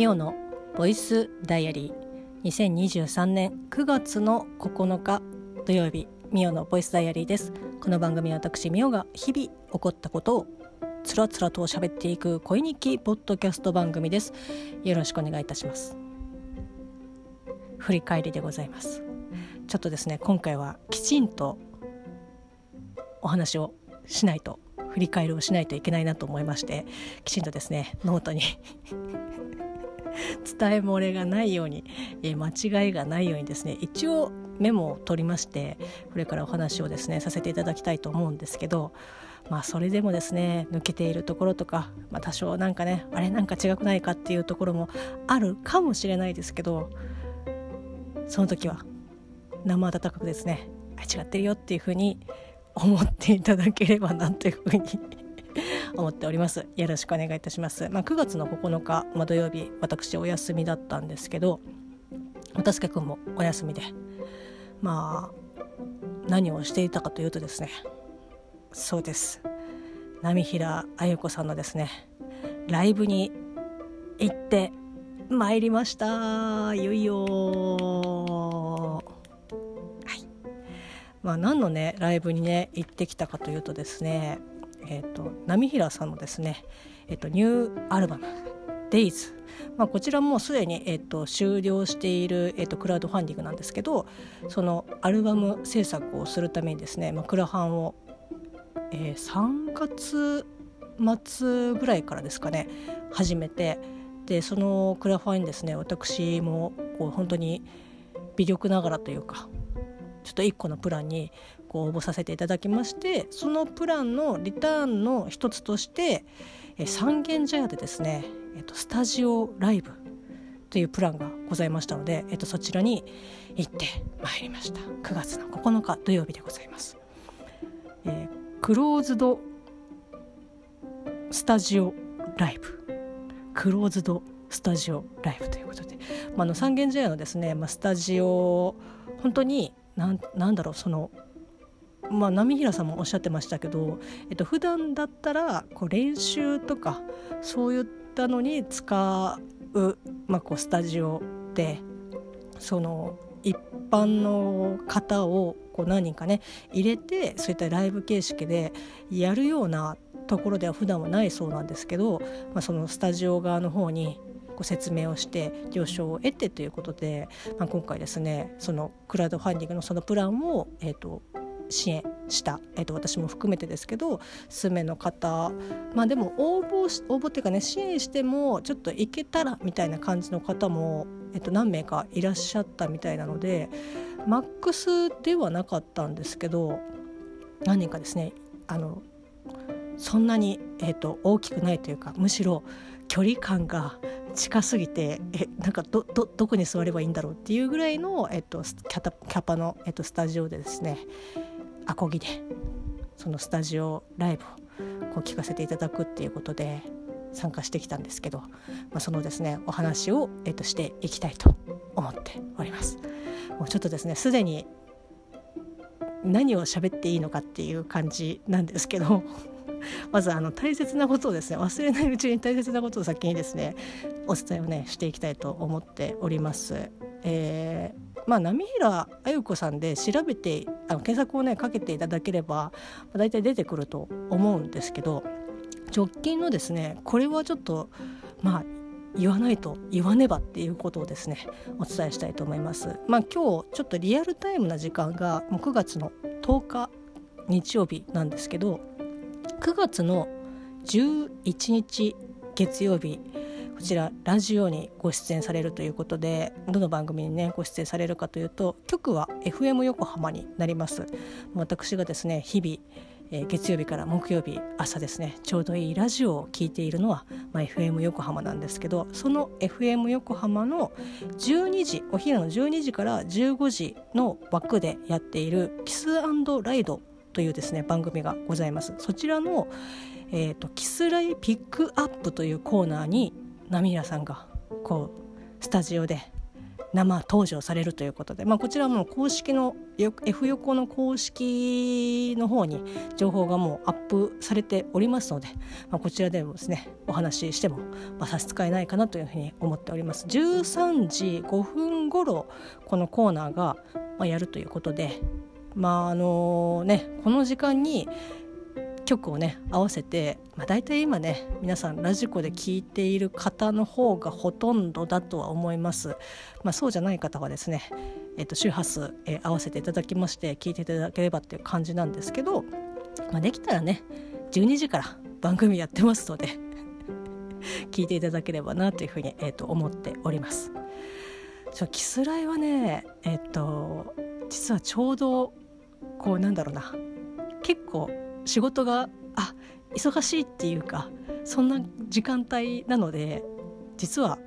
ミオのボイスダイアリー。2023年9月の9日土曜日ミオのボイスダイアリーです。この番組は私ミオが日々起こったことをつらつらと喋っていく恋日記ポッドキャスト番組です。よろしくお願いいたします。振り返りでございます。ちょっとですね今回はきちんとお話をしないと振り返りをしないといけないなと思いましてきちんとですねノートに伝え漏れがないように、え間違いがないようにですね一応メモを取りましてこれからお話をですねさせていただきたいと思うんですけどまあそれでもですね抜けているところとか、まあ、多少なんかねあれなんか違くないかっていうところもあるかもしれないですけどその時は生温かくですねあ違ってるよっていうふうに思っていただければなというふうに思っております。よろしくお願いいたします、まあ、9月の9日、まあ、土曜日私お休みだったんですけどお助けくんもお休みでまあ何をしていたかというとですねそうです。波平あゆ子さんのですねライブに行って参りました。いよいよ。はい。まあ何のねライブにね行ってきたかというとですねえーと、波平さんのですね、えーと、ニューアルバム「Days」まあ、こちらもすでに、えーと、終了している、えー、とクラウドファンディングなんですけどそのアルバム制作をするためにですね、まあ、クラファンを、えー、3月末ぐらいからですかね始めてでそのクラファンにですね私もこう本当に微力ながらというかちょっと1個のプランにこう応募させていただきましてそのプランのリターンの一つとして三軒茶屋でですね、えっと、スタジオライブというプランがございましたので、えっと、そちらに行ってまいりました。9月の9日土曜日でございます、えー、クローズドスタジオライブ。クローズドスタジオライブということで、まあ、の三軒茶屋のですね、まあ、スタジオ本当になんなんだろうそのまあ、波平さんもおっしゃってましたけど、えっと普段だったらこう練習とかそういったのに使う、まあ、こうスタジオでその一般の方をこう何人かね入れてそういったライブ形式でやるようなところでは普段はないそうなんですけど、まあ、そのスタジオ側の方にご説明をして了承を得てということで、まあ、今回ですねそのクラウドファンディングのそのプランを、えーと、支援した、えーと、私も含めてですけど数名の方まあでも応募し応募っていうかね支援してもちょっといけたらみたいな感じの方も、えーと、何名かいらっしゃったみたいなのでマックスではなかったんですけど何人かですねあのそんなに、えーと大きくないというかむしろ距離感が近すぎてえなんかどどどこに座ればいいんだろうっていうぐらいの、えっと、キャタキャパの、えっと、スタジオでですねアコギでそのスタジオライブをこう聞かせていただくっていうことで参加してきたんですけど、まあ、そのですねお話を、えっと、していきたいと思っております。もうちょっとですねすでに何を喋っていいのかっていう感じなんですけど まずあの大切なことをですね忘れないうちに大切なことを先にですねお伝えをねしていきたいと思っております。えー、まあ、波平あゆ子さんで調べてあの検索をねかけていただければ、大体出てくると思うんですけど直近のですねこれはちょっとまあ言わないと言わねばっていうことをですねお伝えしたいと思います。まあ、今日ちょっとリアルタイムな時間がもう9月の10日日曜日なんですけど9月の11日月曜日こちらラジオにご出演されるということでどの番組にねご出演されるかというと局は FM 横浜になります。私がですね日々え月曜日から木曜日朝ですねちょうどいいラジオを聴いているのは、まあ、FM 横浜なんですけどその FM 横浜の12時お昼の12時から15時の枠でやっている「キスライド」というですね番組がございます。そちらの、えーと、キスライピックアップというコーナーに波平さんがこうスタジオで生登場されるということで、まあ、こちらも公式の F 横の公式の方に情報がもうアップされておりますので、まあ、こちらでもですねお話ししても、差し支えないかなというふうに思っております。13時5分頃このコーナーがやるということでまああのねこの時間に曲をね合わせて、まあ、大体今ね皆さんラジコで聴いている方の方がほとんどだとは思います、まあ、そうじゃない方はですね、えー、と周波数、えー、合わせていただきまして聴いていただければっていう感じなんですけど、まあ、できたらね12時から番組やってますので 聞いていただければなというふうに、えー、と思っております。ちょキスライはねえっ、と実はちょうどこうなんだろうな結構仕事があ忙しいっていうかそんな時間帯なので実は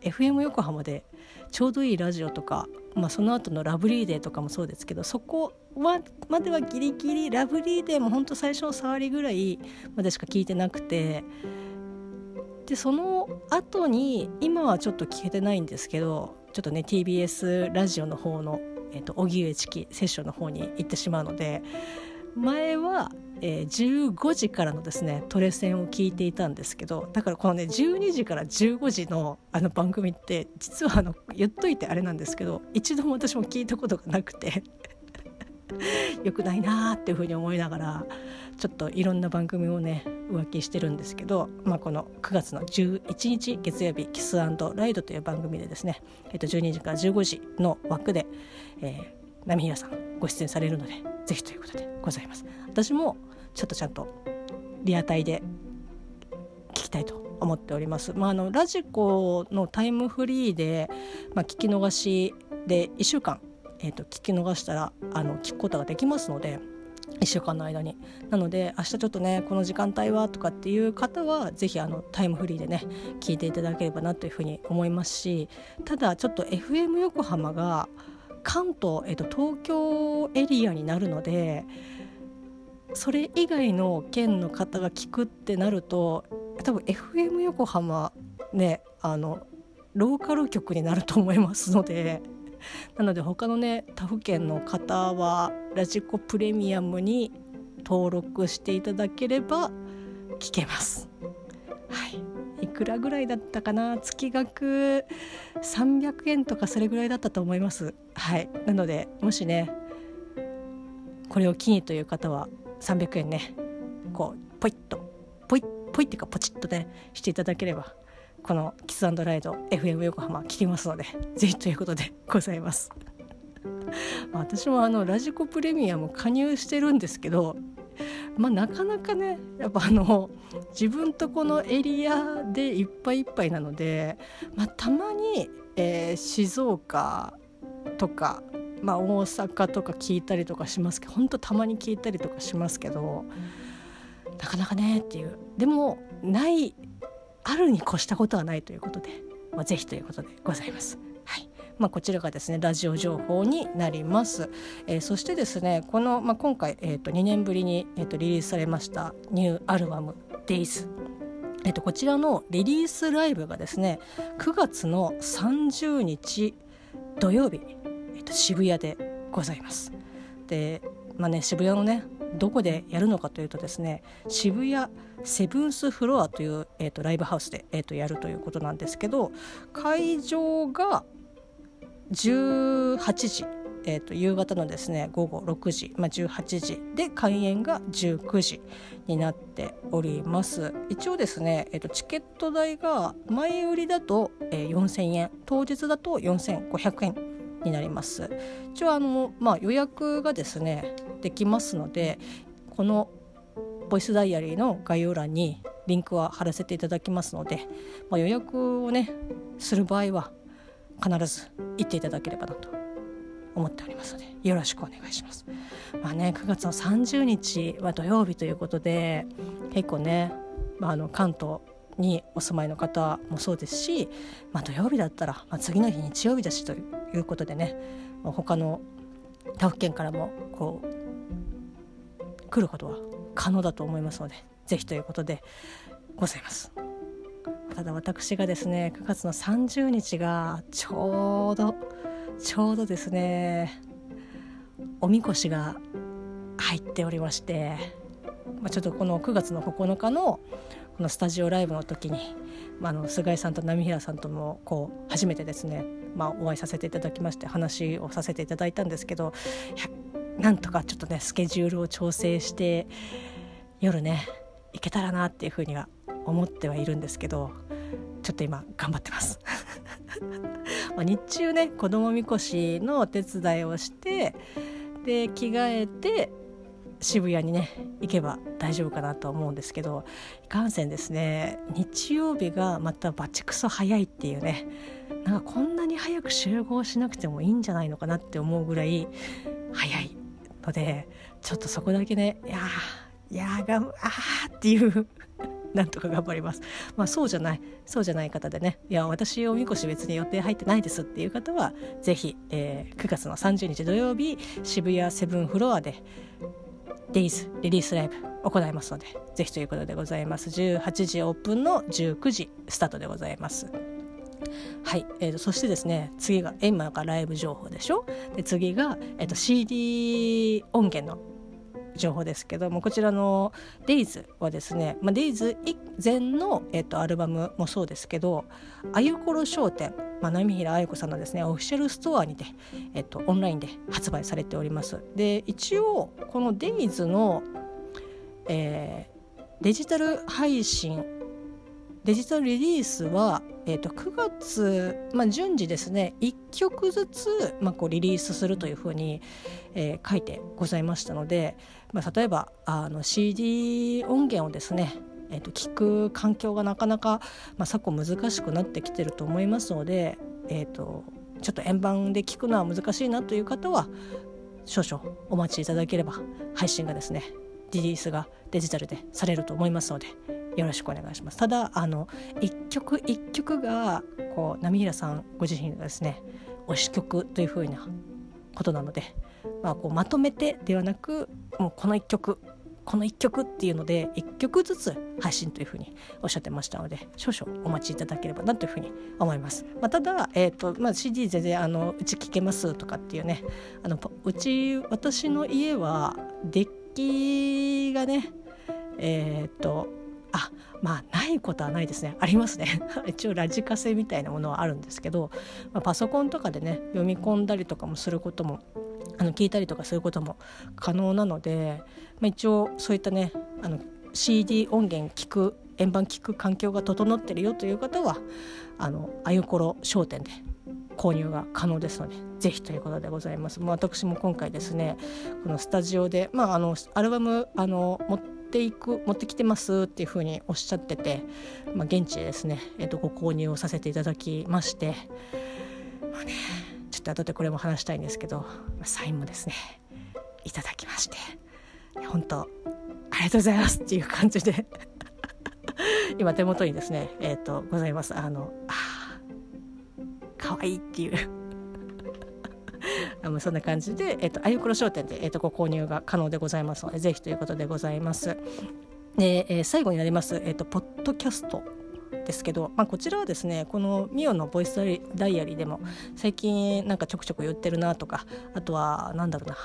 FM 横浜でちょうどいいラジオとか、まあ、その後のラブリーデーとかもそうですけどそこはまではギリギリラブリーデーも本当最初の触りぐらいまでしか聞いてなくてでその後に今はちょっと聞けてないんですけどちょっとね TBS ラジオの方の荻上チキセッションの方に行ってしまうので前は、えー、15時からのですねトレセンを聞いていたんですけどだからこのね12時から15時のあの番組って実はあの言っといてあれなんですけど一度も私も聞いたことがなくて よくないなーっていうふうに思いながらちょっといろんな番組をね浮気してるんですけど、まあ、この9月の11日月曜日「キスライド」という番組でですね、えっと、12時から15時の枠で、えー、波平さんご出演されるのでぜひということでございます。私もちょっとちゃんとリアタイで聞きたいと思っております、まあ、あのラジコのタイムフリーで、まあ、聞き逃しで1週間、えーと、聞き逃したらあの聞くことができますので1週間の間に。なので明日ちょっとねこの時間帯はとかっていう方は是非あのタイムフリーでね聞いていただければなというふうに思いますしただちょっと FM 横浜が関東、えっと、東京エリアになるのでそれ以外の県の方が聞くってなると多分 FM 横浜ねあのローカル局になると思いますのでなので他のね他府県の方はラジコプレミアムに登録していただければ聞けます。はいいくらぐらいだったかな？月額300円とかそれぐらいだったと思います。はい。なのでもしねこれを機にという方は300円ねこうポイッとポイッポイっていうかポチッとねしていただければこのキスライド FM 横浜聞きますのでぜひということでございます。私もあのラジコプレミアム加入してるんですけど まあ、なかなかねやっぱあの自分とこのエリアでいっぱいいっぱいなので、まあ、たまに、えー、静岡とか、まあ、大阪とか聞いたりとかしますけど本当たまに聞いたりとかしますけどなかなかねっていうでもないあるに越したことはないということで、まあ、ぜひということでございます。まあ、こちらがですねラジオ情報になります、えー、そしてですねこの、まあ、今回、えー、と2年ぶりに、えー、とリリースされましたニューアルバム「Days」えー、とこちらのリリースライブがですね9月の30日土曜日、えー、と渋谷でございます。でまあね、渋谷のねどこでやるのかというとですね渋谷セブンスフロアという、えーと、ライブハウスで、えーとやるということなんですけど会場が18時、えーと、夕方のですね午後6時、まあ、18時。で開演が19時になっております。一応ですね、えーと、チケット代が前売りだと、えー、4000円。当日だと4500円になります。一応あの、まあ、予約がですねできますのでこのボイスダイアリーの概要欄にリンクは貼らせていただきますので、まあ、予約をねする場合は必ず行っていただければなと思っておりますのでよろしくお願いします。まあね9月の30日は土曜日ということで結構ね、まあ、あの関東にお住まいの方もそうですし、まあ、土曜日だったら、まあ、次の日日曜日だしということでね他の他府県からもこう来ることは可能だと思いますのでぜひということでございます。ただ私がですね9月の30日がちょうどちょうどですねおみこしが入っておりまして、まあ、ちょっとこの9月の9日のこのスタジオライブの時に、まあ、の菅井さんと波平さんともこう初めてですね、まあ、お会いさせていただきまして話をさせていただいたんですけどなんとかちょっとねスケジュールを調整して夜ね行けたらなっていうふうには思ってはいるんですけどちょっと今頑張ってます。ま日中ね子供みこしのお手伝いをしてで着替えて渋谷にね行けば大丈夫かなと思うんですけどいかんせんですね日曜日がまたバチクソ早いっていうねなんかこんなに早く集合しなくてもいいんじゃないのかなって思うぐらい早いのでちょっとそこだけねいやいやがあーっていうなんとか頑張ります。まあそうじゃない、そうじゃない方でね、いや、私おみこし別に予定入ってないですっていう方は、ぜひ、えー、9月の30日土曜日、渋谷セブンフロアで、デイズリリースライブ行いますので、ぜひということでございます。18時オープンの19時スタートでございます。はい、えーと、そしてですね次が今がライブ情報でしょ？で次が、えーと CD 音源の情報ですけどもこちらの「Days」はですね、まあ、Days 以前の、えっと、アルバムもそうですけどあゆころ商店、まあ、波平あゆこさんのですねオフィシャルストアにて、えっと、オンラインで発売されております。で一応この「Days の」えー、デジタル配信デジタルリリースは、えー、と9月、まあ、順次ですね1曲ずつ、まあ、こうリリースするというふうに、えー、書いてございましたので、まあ、例えばあの CD 音源をですねえー、と聞く環境がなかなか、まあ、昨今難しくなってきてると思いますので、えーと、ちょっと円盤で聞くのは難しいなという方は少々お待ちいただければ配信がですねリリースがデジタルでされると思いますのでよろしくお願いします。ただあの一曲一曲がこう波平さんご自身がですね推し曲というふうなことなので、まあ、こうまとめてではなくもうこの一曲この1曲っていうので1曲ずつ配信というふうにおっしゃってましたので少々お待ちいただければなというふうに思います。まあ、ただ、えーとまあ、CD 全然あのうち聴けますとかっていうねあのうち私の家はデッキがねえっ、ー、とあまあないことはないですね ありますね 一応ラジカセみたいなものはあるんですけど、まあ、パソコンとかでね読み込んだりとかもすることもあの聞いたりとかすることも可能なので、まあ、一応そういったねあの CD 音源聞く円盤聞く環境が整ってるよという方はあのあゆころ商店で購入が可能ですのでぜひということでございます。もう私も今回ですねこのスタジオで、まあ、あのアルバムあの持ってていく持ってきてますっていうふうにおっしゃってて、まあ、現地でですね、えー、とご購入をさせていただきまして、まあね、ちょっと後でこれも話したいんですけどサインもですねいただきまして本当ありがとうございますっていう感じで 今手元にですねえっ、ー、とございます。あのあ可愛いっていうあのそんな感じで、えっと、あゆくろ商店で、えっと、ご購入が可能でございます。のでぜひということでございます。で、えー、最後になります、えっと、ポッドキャストですけど、まあ、こちらはですねこのミオのボイスダイアリーでも最近なんかちょくちょく言ってるなとかあとはなんだろうな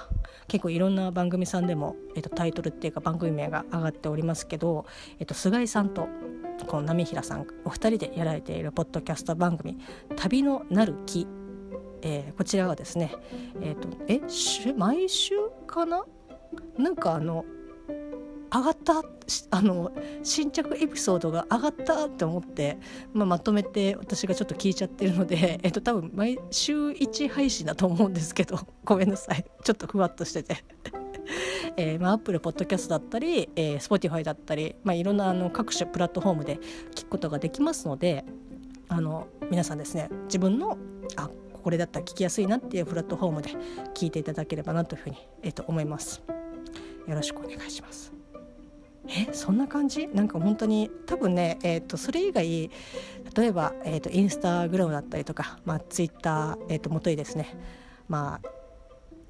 結構いろんな番組さんでも、えっと、タイトルっていうか番組名が上がっておりますけど、えっと、菅井さんとこの波平さんお二人でやられているポッドキャスト番組「旅のなる木」えー、こちらはですねえっ、ー、とえ毎週かな？なんかあの上がったあの新着エピソードが上がったって思って、まあ、まとめて私がちょっと聞いちゃってるので、えっと、多分毎週1配信だと思うんですけど ごめんなさいちょっとふわっとしてて。えーまあ、Apple Podcast だったり、えー、Spotify だったり、まあ、いろんなあの各種プラットフォームで聞くことができますのであの皆さんですね自分のあこれだったら聞きやすいなっていうプラットフォームで聞いていただければなというふうに、えー、と思います。よろしくお願いします。えそんな感じ？なんか本当に多分ね、えーと、それ以外例えば、えーと、インスタグラムだったりとか、まあ、ツイッター、えーと、もといですねまあ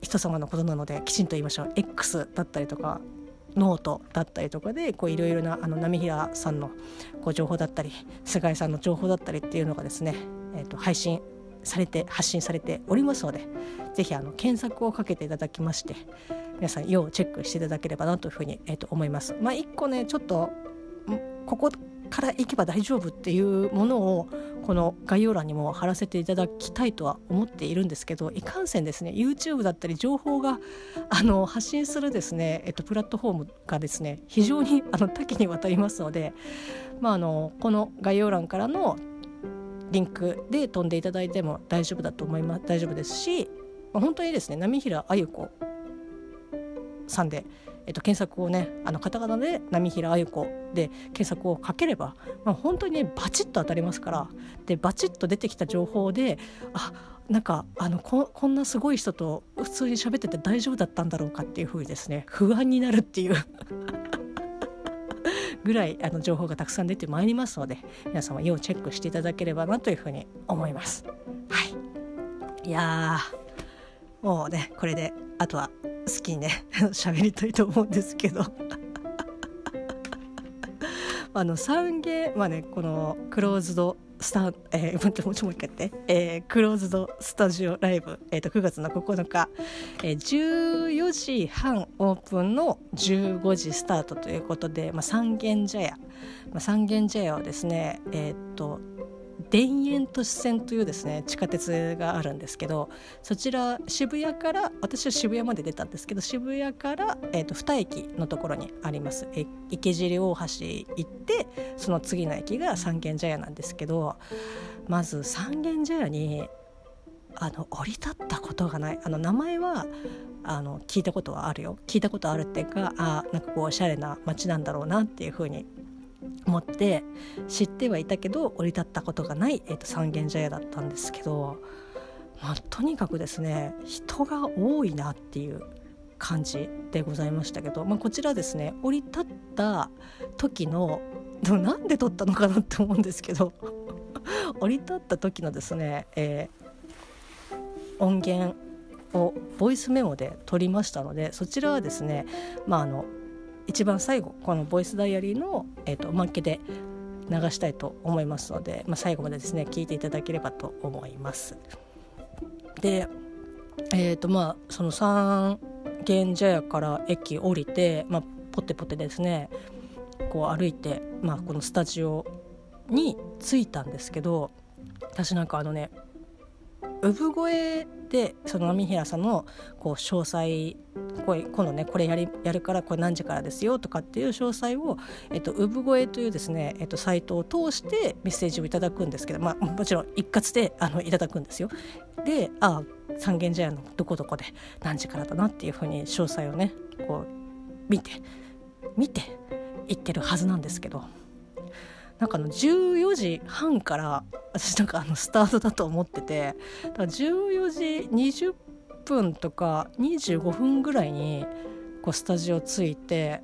人様のことなのできちんと言いましょう X だったりとかノートだったりとかでいろいろなあの波平さんのこう情報だったり菅井さんの情報だったりっていうのがですね、えー、と配信されて発信されておりますので是非検索をかけていただきまして皆さん要チェックしていただければなというふうに、えー、と思います。まあ、1個ねちょっとここから行けば大丈夫っていうものをこの概要欄にも貼らせていただきたいとは思っているんですけどいかんせんですね YouTube だったり情報があの発信するですね、えっと、プラットフォームがですね非常にあの多岐にわたりますので、まあ、あのこの概要欄からのリンクで飛んでいただいても大丈夫だと思います。大丈夫ですし、まあ、本当にですね波平あゆ子さんでえっと、検索をねあのカタカナで波平あゆ子で検索をかければ、まあ、本当にねバチッと当たりますからでバチッと出てきた情報であなんかあのここんなすごい人と普通に喋ってて大丈夫だったんだろうかっていうふうにですね不安になるっていう。ぐらいあの情報がたくさん出てまいりますので皆様要チェックしていただければなというふうに思います。はい、いやもうねこれであとは好きにね 喋りたいと思うんですけど あの3ゲまあねこのクローズドスタえー、待ってもう一回やって、えー、クローズドスタジオライブ、えーと、9月の9日、えー、14時半オープンの15時スタートということで、まあ、三軒茶屋、まあ、三軒茶屋はですねえっ、と田園都市線というですね地下鉄があるんですけどそちら渋谷から私は渋谷まで出たんですけど渋谷から、えーと、2駅のところにあります。え池尻大橋行ってその次の駅が三軒茶屋なんですけどまず三軒茶屋にあの降り立ったことがない。あの名前はあの聞いたことはあるよ。聞いたことあるっていうかあなんかこうおしゃれな街なんだろうなっていうふうに思って知ってはいたけど降り立ったことがない、えーと、三軒茶屋だったんですけど、まあ、とにかくですね人が多いなっていう感じでございましたけど、まあ、こちらですね降り立った時のでもなんで撮ったのかなって思うんですけど 降り立った時のですね、えー、音源をボイスメモで撮りましたのでそちらはですね、まあ、あの一番最後このボイスダイアリーの、えーと、おまけで流したいと思いますので、まあ、最後までですね聞いていただければと思います。でえーとまあ、その三軒茶屋から駅降りて、まあ、ポテポテですねこう歩いて、まあ、このスタジオに着いたんですけど私なんかあのね産声でその波平さんのこう詳細これ今度ねこれやりやるからこれ何時からですよとかっていう詳細を、えっと、産声というですね、えっと、サイトを通してメッセージをいただくんですけど、まあ、もちろん一括であのいただくんですよ。でああ三軒茶屋のどこどこで何時からだなっていうふうに詳細をねこう見て見て行ってるはずなんですけど。なんかの14時半から私なんかあのスタートだと思っててだから14時20分とか25分ぐらいにこうスタジオ着いて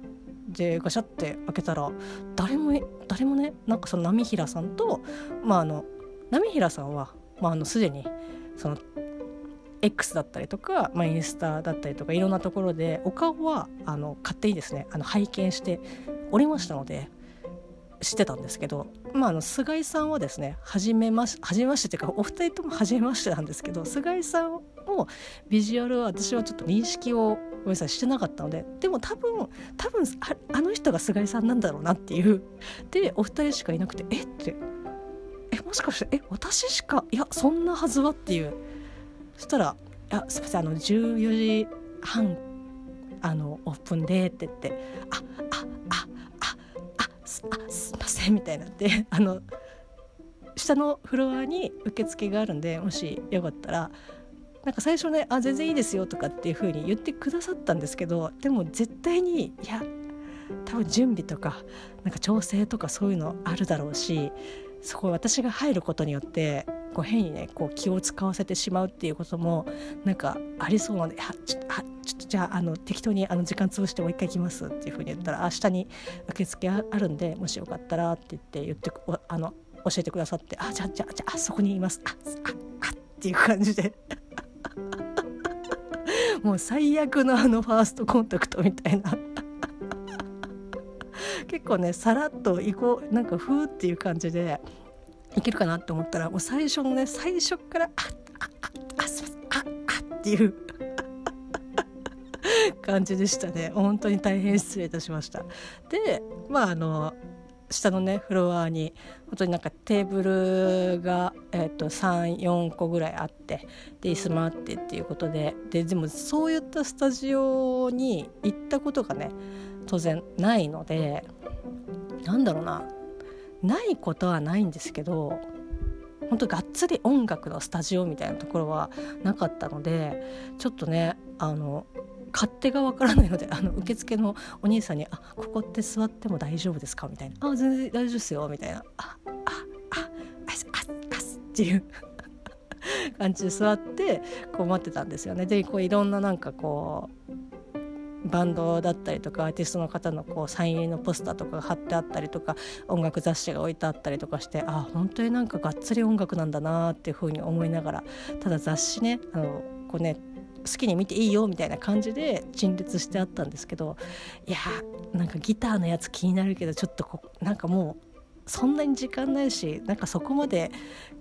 でガシャって開けたら誰も誰もねなんかその波平さんとまああの波平さんは、まあ、あのすでにその X だったりとか、まあ、インスタだったりとかいろんなところでお顔はあの勝手にですねあの拝見しておりましたので知ってたんですけど、まあ、あの菅井さんはですね初めまし初めましてっていうかお二人とも初めましてなんですけど菅井さんのビジュアルは私はちょっと認識をごめんなさいしてなかったのででも多分多分ああの人が菅井さんなんだろうなっていう。でお二人しかいなくてえ？って。えもしかしてえ？私しかいやそんなはずはっていう。そしたら「いやすみませんあの14時半あのオープンで」って言って「ああああすいません」みたいになって あの下のフロアに受付があるんでもしよかったらなんか最初ね「あ全然いいですよ」とかっていう風に言ってくださったんですけどでも絶対にいや多分準備とかなんか調整とかそういうのあるだろうしそこ私が入ることによってこう変にねこう気を使わせてしまうっていうこともなんかありそうなので「あちょあちょっとじゃああの適当にあの時間潰してもう一回来ます」っていうふうに言ったら「明日に受付あるんでもしよかったら」って言って言ってあの教えてくださって「あじゃあじゃあじゃあそこにいます」あああっていう感じで。もう最悪のあのファーストコンタクトみたいな。結構ねさらっと行こうなんかふうっていう感じでいけるかなって思ったらもう最初のね最初から「ああああすいませんああ」っていう感じでしたね。本当に大変失礼いたしました。でまああの下のねフロアに本当になんかテーブルが、えーと、34個ぐらいあってで椅子もあってっていうことでででもそういったスタジオに行ったことがね当然ないのでなんだろうなないことはないんですけど本当がっつり音楽のスタジオみたいなところはなかったのでちょっとねあの勝手がわからないので あの受付のお兄さんに「あここって座っても大丈夫ですか?」みたいな「あ全然大丈夫ですよ」みたいな「あああああす」っていう 感じで座ってこう待ってたんですよね。でこういろんななんかこうバンドだったりとかアーティストの方のこうサイン入りのポスターとかが貼ってあったりとか音楽雑誌が置いてあったりとかしてあ本当になんかがっつり音楽なんだなっていうふうに思いながらただ雑誌ねあのこうね好きに見ていいよみたいな感じで陳列してあったんですけどいやなんかギターのやつ気になるけどちょっとこなんかもうそんなに時間ないしなんかそこまで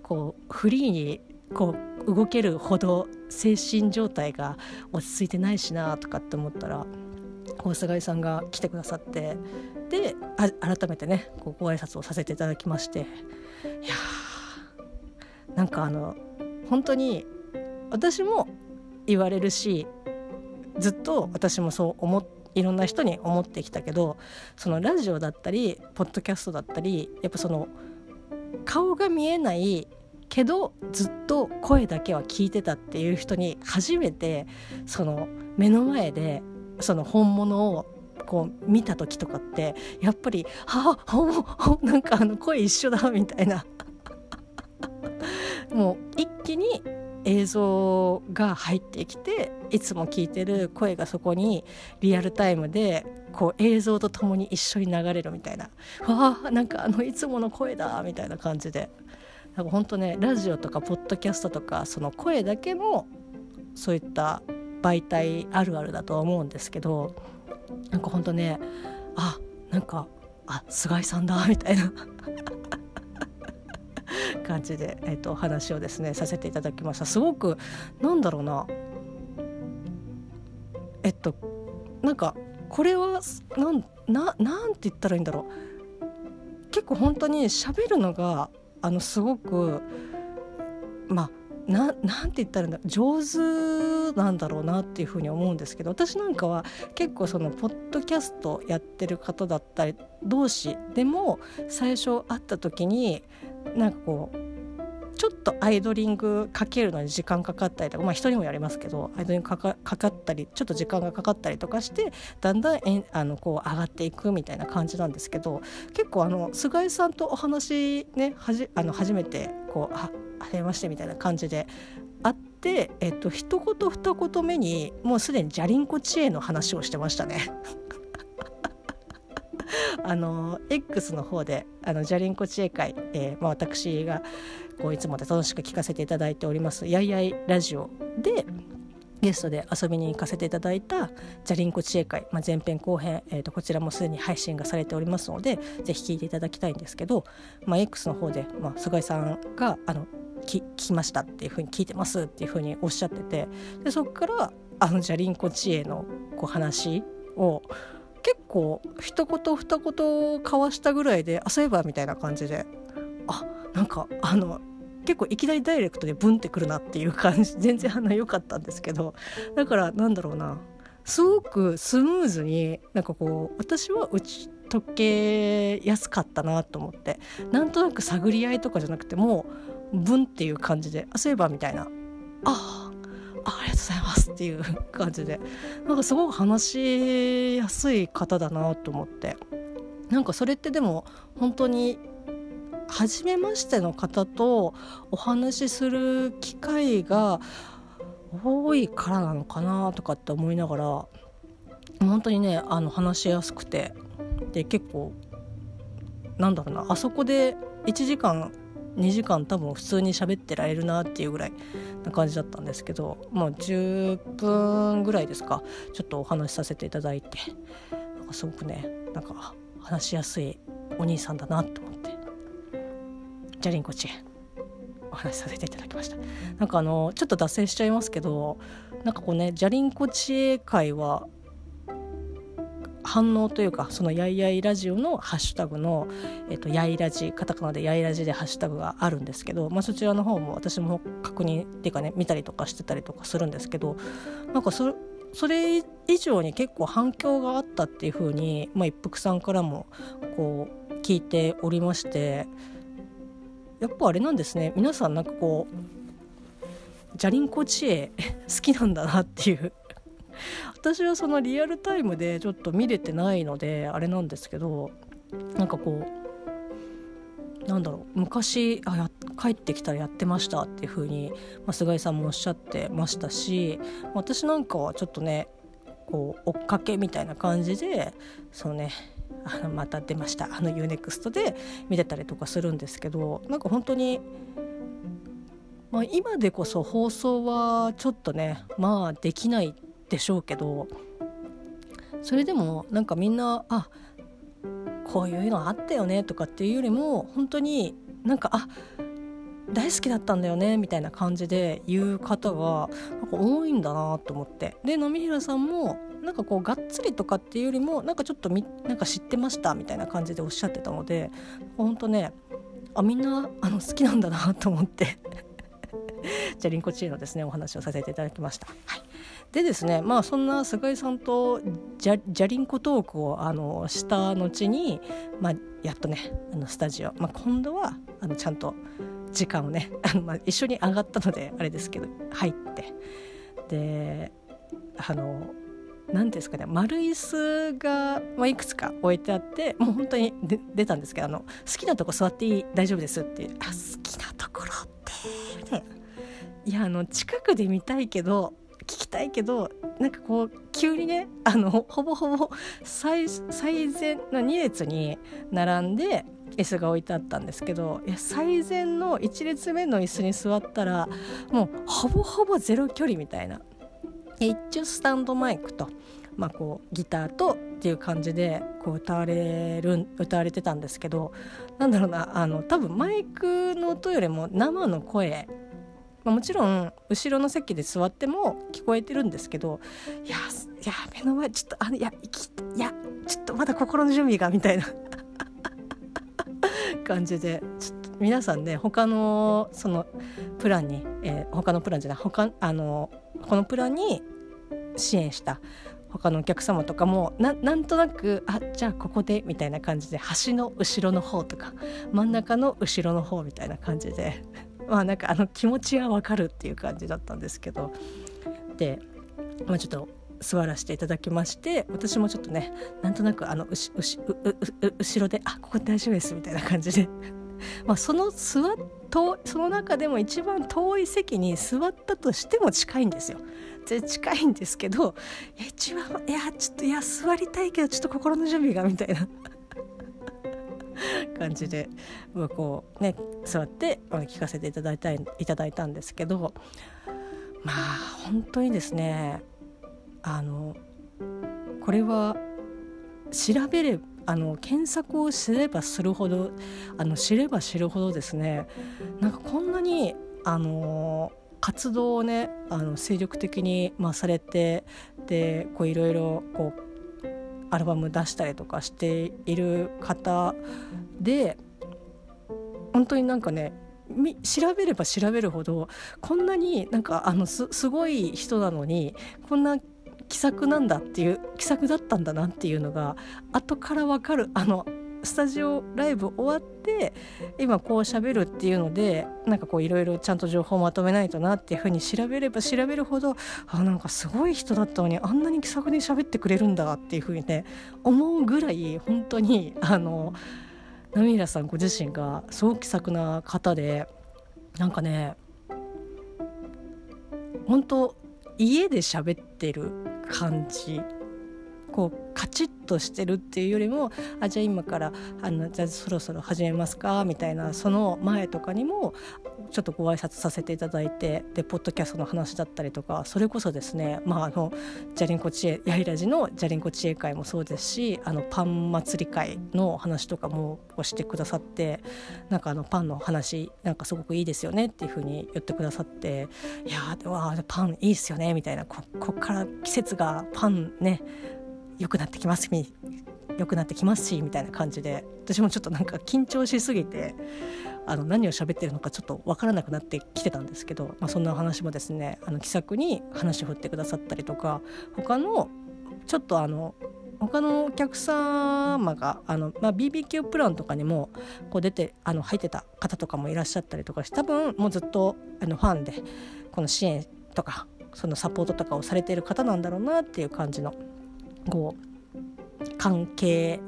こうフリーにこう動けるほど精神状態が落ち着いてないしなとかって思ったら大菅井さんが来てくださってで改めてねこうご挨拶をさせていただきましていやーなんかあの本当に私も言われるしずっと私もそう思っいろんな人に思ってきたけどそのラジオだったりポッドキャストだったりやっぱその顔が見えないけどずっと声だけは聞いてたっていう人に初めてその目の前でその本物をこう見た時とかってやっぱり「はあなんかあの声一緒だ」みたいな。もう一気に映像が入ってきていつも聞いてる声がそこにリアルタイムでこう映像とともに一緒に流れるみたいな。わあなんかあのいつもの声だみたいな感じで。なんか本当ねラジオとかポッドキャストとかその声だけのそういった媒体あるあるだとは思うんですけどなんか本当ねあなんかあ菅井さんだみたいな。感じで、えーと、お話をですねさせていただきました。すごくなんだろうな。えっとなんかこれはなんななんて言ったらいいんだろう。結構本当に喋るのがあのすごくまあななんて言ったらいいんだ上手なんだろうなっていうふうに思うんですけど私なんかは結構そのポッドキャストやってる方だったり同士でも最初会った時になんかこうちょっとアイドリングかけるのに時間かかったりとかまあ人にもやりますけどアイドリングかかかかったりちょっと時間がかかったりとかしてだんだんえあのこう上がっていくみたいな感じなんですけど結構あの菅井さんとお話ねはじあの初めてこうあはじめましてみたいな感じで会って、えっと一言二言目にもうすでにじゃりんこ知恵の話をしてましたね。あの X の方であのじゃりんこ知恵会、えーまあ、私がこういつもで楽しく聞かせていただいておりますやいやいラジオでゲストで遊びに行かせていただいたじゃりんこ知恵会、まあ、前編後編、えー、とこちらもすでに配信がされておりますのでぜひ聞いていただきたいんですけど、まあ、X の方で、まあ、菅井さんがあの聞きましたっていうふうに聞いてますっていうふうにおっしゃっててでそこからあのじゃりんこ知恵のこう話を結構一言二言交わしたぐらいであそういえばみたいな感じであなんかあの結構いきなりダイレクトでブンってくるなっていう感じ全然あの良かったんですけどだからなんだろうな。すごくスムーズになんかこう私は打ち解けやすかったなと思って。なんとなく探り合いとかじゃなくてもうブンっていう感じであそういえばみたいな。ああありがとうございますっていう感じで。なんかすごく話しやすい方だなと思って。なんかそれってでも本当に初めましての方とお話しする機会が多いからなのかなとかって思いながら本当にねあの話しやすくて。で結構なんだろうなあそこで1時間2時間多分普通に喋ってられるなっていうぐらいな感じだったんですけどもう10分ぐらいですか。ちょっとお話しさせていただいて。なんかすごくねなんか話しやすいお兄さんだなと思って。じゃりんこちお話しさせていただきました。なんかあのちょっと脱線しちゃいますけどなんかこうねじゃりんこ知恵会は反応というかそのやいやいラジオのハッシュタグの、えっと、やいラジカタカナでやいラジでハッシュタグがあるんですけど、まあ、そちらの方も私も確認っていうかね見たりとかしてたりとかするんですけどなんかそそれ以上に結構反響があったっていう風に、まあ、一服さんからもこう聞いておりましてやっぱあれなんですね。皆さんなんかこうじゃりんこ知恵 好きなんだなっていう 私はそのリアルタイムでちょっと見れてないのであれなんですけどなんかこうなんだろう昔あや帰ってきたらやってましたっていう風に、まあ、菅井さんもおっしゃってましたし私なんかはちょっとねこう追っかけみたいな感じでそのねあのまた出ましたあの UNEXT で見てたりとかするんですけどなんか本当にまあ、今でこそ放送はちょっとねまあできないでしょうけどそれでもなんかみんなあこういうのあったよねとかっていうよりも本当になんかあ大好きだったんだよねみたいな感じで言う方がなんか多いんだなと思って。で野見平さんもなんかこうがっつりとかっていうよりもなんかちょっとみなんか知ってましたみたいな感じでおっしゃってたので本当ねあみんなあの好きなんだなと思って。じゃあリンコチーのですねお話をさせていただきました。はい。でですねまあそんな菅井さんとじゃじゃりんこトークをあのした後に、まあ、やっとねあのスタジオ、まあ、今度はあのちゃんと時間をねあの、まあ、一緒に上がったのであれですけど入ってであの何ですかね丸椅子が、まあ、いくつか置いてあってもう本当に出たんですけどあの好きなとこ座っていい大丈夫ですってあ好きなところってみたいな。いやあの近くで見たいけどたいけどなんかこう急にねあのほぼほぼ最最前の2列に並んで椅子が置いてあったんですけどいや最前の1列目の椅子に座ったらもうほぼほぼゼロ距離みたいな。一応スタンドマイクと、まあ、こうギターとっていう感じでこう歌われる歌われてたんですけどなんだろうなあの多分マイクの音よりも生の声まあ、もちろん後ろの席で座っても聞こえてるんですけどいやいや目の前ちょっとあのいやいやちょっとまだ心の準備がみたいな。感じでちょっと皆さんね他のそのプランに、えー、他のプランじゃない他あのこのプランに支援した他のお客様とかもなんとなくあじゃあここでみたいな感じで橋の後ろの方とか真ん中の後ろの方みたいな感じで。まあなんかあの気持ちはわかるっていう感じだったんですけど。で、まあ、ちょっと座らせていただきまして私もちょっとねなんとなくあのうしうし後ろで「あここ大丈夫です」みたいな感じで。まあその座っとその中でも一番遠い席に座ったとしても近いんですよ。で近いんですけど一番いやちょっといや座りたいけどちょっと心の準備がみたいな。感じでこうね座って聞かせていただいたいただいたんですけどまあ本当にですねあのこれは調べれあの検索をすればするほどあの知れば知るほどですねなんかこんなにあの活動をねあの精力的に、まあ、されてでこういろいろこうアルバム出したりとかしている方で本当になんかね調べれば調べるほどこんなになんかあのすごい人なのにこんな気さくなんだっていう気さくだったんだなっていうのが後から分かるあのスタジオライブ終わって今こう喋るっていうのでなんかこういろいろちゃんと情報をまとめないとなっていうふうに調べれば調べるほどあなんかすごい人だったのにあんなに気さくに喋ってくれるんだっていうふうにね思うぐらい本当にあのナミラさんご自身がすごく気さくな方でなんかね本当家で喋ってる感じこうカチッとしてるっていうよりもあじゃあ今からあのじゃあそろそろ始めますかみたいなその前とかにもちょっとご挨拶させていただいてでポッドキャストの話だったりとかそれこそですねまああのじゃりんこ知恵やいらじのじゃりんこ知恵会もそうですしあのパン祭り会の話とかもしてくださってなんかあのパンの話なんかすごくいいですよねっていうふうに言ってくださっていやーわパンいいですよねみたいなここから季節がパンね良くなってきます良くなってきますしみたいな感じで私もちょっとなんか緊張しすぎてあの何を喋ってるのかちょっと分からなくなってきてたんですけど、まあ、そんな話もですねあの気さくに話を振ってくださったりとか他のちょっとあの他のお客様があの、まあ、BBQ プランとかにもこう出てあの入ってた方とかもいらっしゃったりとかして多分もうずっとあのファンでこの支援とかそのサポートとかをされている方なんだろうなっていう感じのこう関係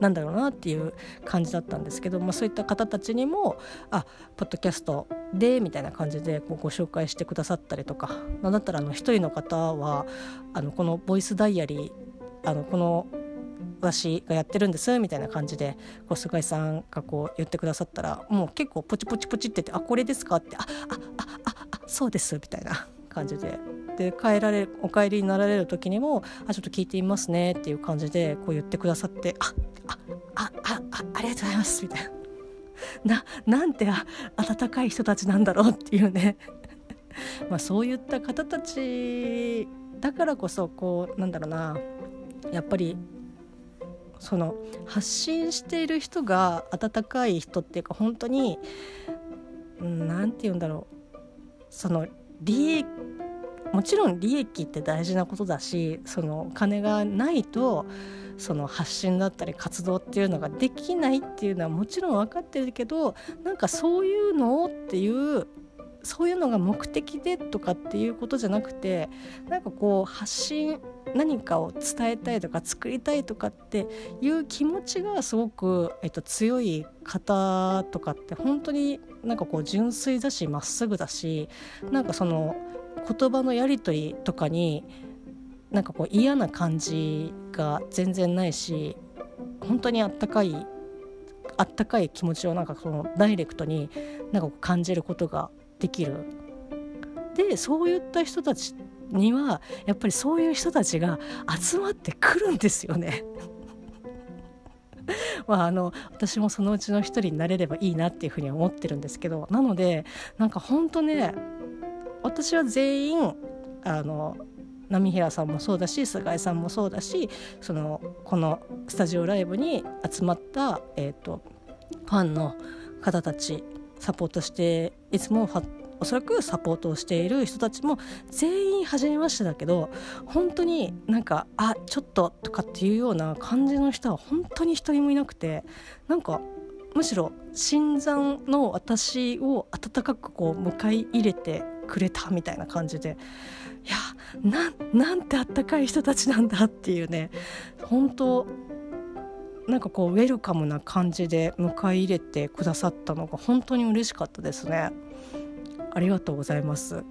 なんだろうなっていう感じだったんですけど、まあ、そういった方たちにも「あポッドキャストで」みたいな感じでこうご紹介してくださったりとかなんだったらあの一人の方はあのこのボイスダイアリーあのこの私がやってるんですみたいな感じでこう菅井さんがこう言ってくださったらもう結構ポチポチポチって言って「あこれですか?」って「あああああそうです」みたいな感じで。で帰られお帰りになられる時にも「あちょっと聞いてみますね」っていう感じでこう言ってくださって「あああああありがとうございます」みたいな。ななんて温かい人たちなんだろうっていうね。まあそういった方たちだからこそこうなんだろうな。やっぱりその発信している人が温かい人っていうか本当に何て言うんだろう。その利益もちろん利益って大事なことだしそのお金がないとその発信だったり活動っていうのができないっていうのはもちろん分かってるけどなんかそういうのをっていうそういうのが目的でとかっていうことじゃなくてなんかこう発信何かを伝えたいとか作りたいとかっていう気持ちがすごく、えっと、強い方とかって本当になんかこう純粋だしまっすぐだしなんかその言葉のやり取りとかになんかこう嫌な感じが全然ないし本当にあったかいあったかい気持ちをなんかそのダイレクトになんか感じることができる。でそういった人たちにはやっぱりそういう人たちが集まってくるんですよね。まあ、あの私もそのうちの一人になれればいいなっていうふうに思ってるんですけどなのでなんか本当ね私は全員あの波平さんもそうだし菅井さんもそうだしそのこのスタジオライブに集まった、えーと、ファンの方たちサポートしていつもファおそらくサポートをしている人たちも全員初めましてだけど本当になんか「あちょっと」とかっていうような感じの人は本当に一人もいなくてなんかむしろ新参の私を温かくこう迎え入れてくれたみたいな感じでいやなんてあったかい人たちなんだっていうね本当なんかこうウェルカムな感じで迎え入れてくださったのが本当に嬉しかったですね。ありがとうございます。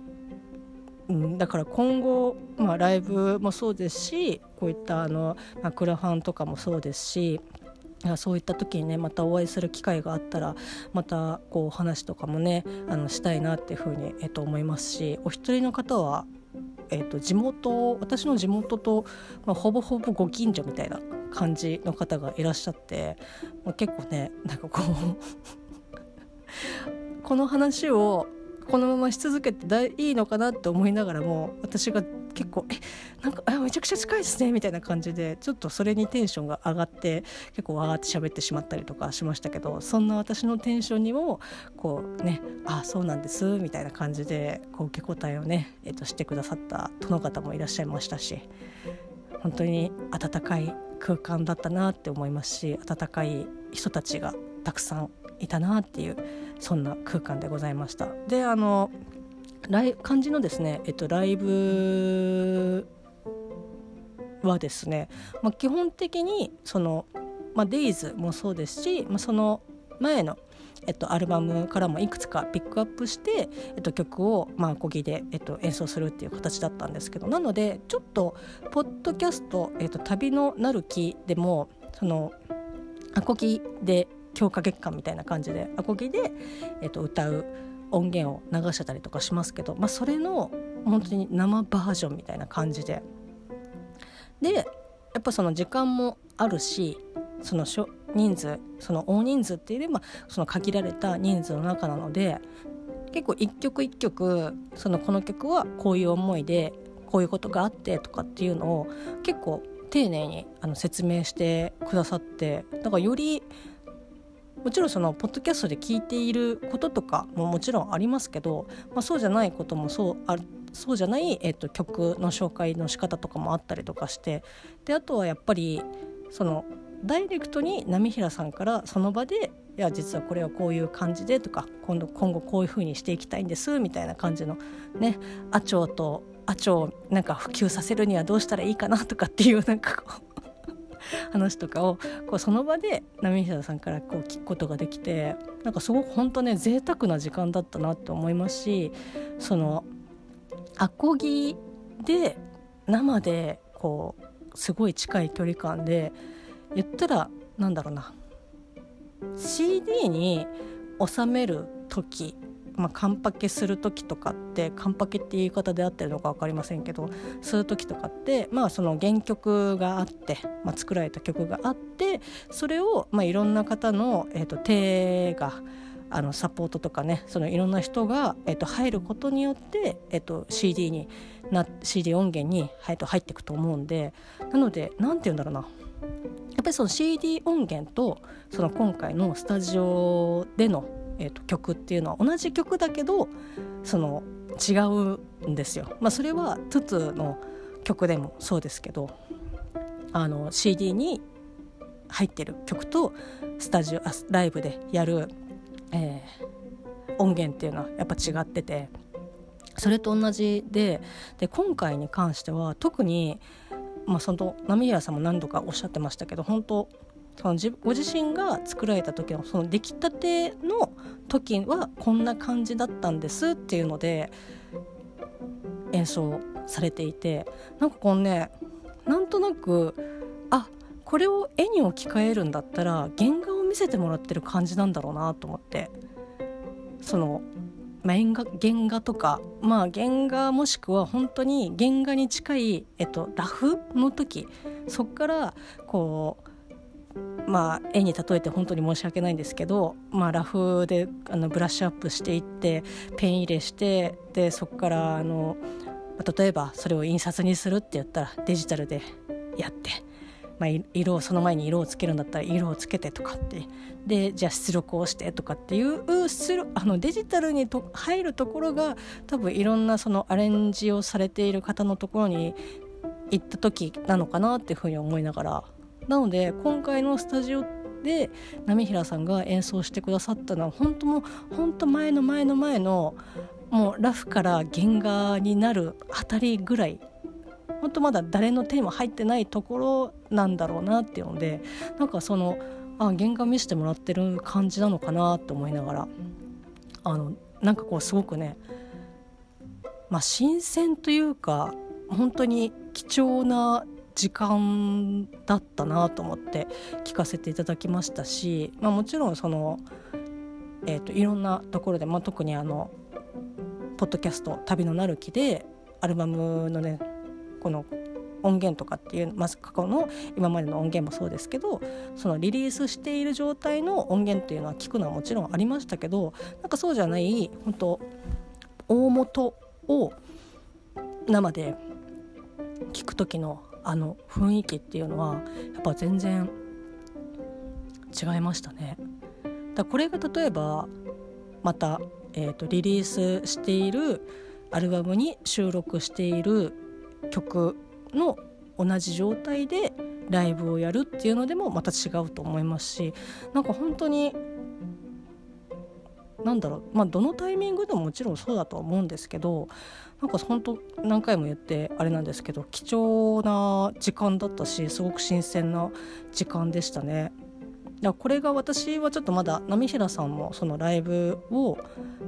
うん、だから今後、まあ、ライブもそうですしこういったあの、まあ、クラファンとかもそうですしそういった時にねまたお会いする機会があったらまたこう話とかもねあのしたいなっていうふうに、えっと、思いますしお一人の方は、えっと、地元私の地元と、まあ、ほぼほぼご近所みたいな感じの方がいらっしゃって、まあ、結構ねなんかこう この話をこのままし続けていいのかなって思いながらも私が結構「えなんかめちゃくちゃ近いですね」みたいな感じでちょっとそれにテンションが上がって結構わーって喋ってしまったりとかしましたけどそんな私のテンションにもこうね「あそうなんです」みたいな感じでこう受け答えをね、えー、としてくださった殿方もいらっしゃいましたし本当に温かい空間だったなって思いますし温かい人たちがたくさんいたなっていうそんな空間でございました。であのライ漢字のですね、えっと、ライブはですね、まあ、基本的にその、まあ、デイズもそうですし、まあ、その前のえっと、アルバムからもいくつかピックアップして、えっと、曲を、まあ、アコギで、えっと、演奏するっていう形だったんですけどなのでちょっとポッドキャスト「えっと、旅のなる木」でもそのアコギで強化月間みたいな感じでアコギで、えっと、歌う音源を流してたりとかしますけど、まあ、それの本当に生バージョンみたいな感じで。でやっぱその時間もあるしその人数その大人数っていうよりはその限られた人数の中なので結構一曲一曲そのこの曲はこういう思いでこういうことがあってとかっていうのを結構丁寧にあの説明してくださってだからよりもちろんそのポッドキャストで聞いていることとかももちろんありますけど、まあ、そうじゃないこともそうあそうじゃない、えーと、曲の紹介の仕方とかもあったりとかしてであとはやっぱりそのダイレクトに波平さんからその場でいや実はこれはこういう感じでとか今度今後こういうふうにしていきたいんですみたいな感じのね阿長と阿長をなんか普及させるにはどうしたらいいかなとかっていうなんかこう 話とかをこうその場で波平さんからこう聞くことができてなんかすごく本当ね贅沢な時間だったなって思いますしそのアコギで生でこうすごい近い距離感で言ったらなんだろうな CD に収める時まあ、カンパケする時とかってカンパケっていう言い方で合ってるのか分かりませんけどそういう時とかってまあその原曲があって、まあ、作られた曲があってそれをまあいろんな方の、えー、と手があのサポートとかねそのいろんな人が、えー、と入ることによって、えー、と CD にな CD 音源に、はい、入っていくと思うんでなので何て言うんだろうな。やっぱりその CD 音源とその今回のスタジオでのえーと、曲っていうのは同じ曲だけどその違うんですよ。まあ、それはトゥトゥの曲でもそうですけどあの CD に入ってる曲とスタジオあライブでやる、えー、音源っていうのはやっぱ違っててそれと同じでで今回に関しては特に、まあ、その波平さんも何度かおっしゃってましたけど本当そのご自身が作られた時のその出来たての時はこんな感じだったんですっていうので演奏されていてなんかこうねなんとなくあこれを絵に置き換えるんだったら原画を見せてもらってる感じなんだろうなと思ってその、まあ、画原画とかまあ原画もしくは本当に原画に近い、えっと、ラフの時そっからこうまあ、絵に例えて本当に申し訳ないんですけど、まあ、ラフであのブラッシュアップしていってペン入れしてでそこからあの例えばそれを印刷にするって言ったらデジタルでやって、まあ、色をその前に色をつけるんだったら色をつけてとかってでじゃあ出力をしてとかっていうあのデジタルにと入るところが多分いろんなそのアレンジをされている方のところに行った時なのかなっていうふうに思いながらなので今回のスタジオで波平さんが演奏してくださったのは本当も本当前の前の前のもうラフから原画になるあたりぐらい本当まだ誰の手にも入ってないところなんだろうなっていうのでなんかそのあ原画見せてもらってる感じなのかなと思いながらあのなんかこうすごくねまあ新鮮というか本当に貴重な時間だったなと思って聞かせていただきましたし、まあ、もちろんその、えーと、いろんなところで、まあ、特にあのポッドキャスト「旅のなる木」でアルバムのねこの音源とかっていう、まず過去の今までの音源もそうですけどそのリリースしている状態の音源っていうのは聞くのはもちろんありましたけどなんかそうじゃない本当大元を生で聞く時のあの雰囲気っていうのはやっぱ全然違いましたね。だこれが例えばまた、えーと、リリースしているアルバムに収録している曲の同じ状態でライブをやるっていうのでもまた違うと思いますしなんか本当になんだろうまあどのタイミングでももちろんそうだとは思うんですけどなんか本当何回も言ってあれなんですけど貴重な時間だったしすごく新鮮な時間でしたね。だこれが私はちょっとまだ波平さんもそのライブを、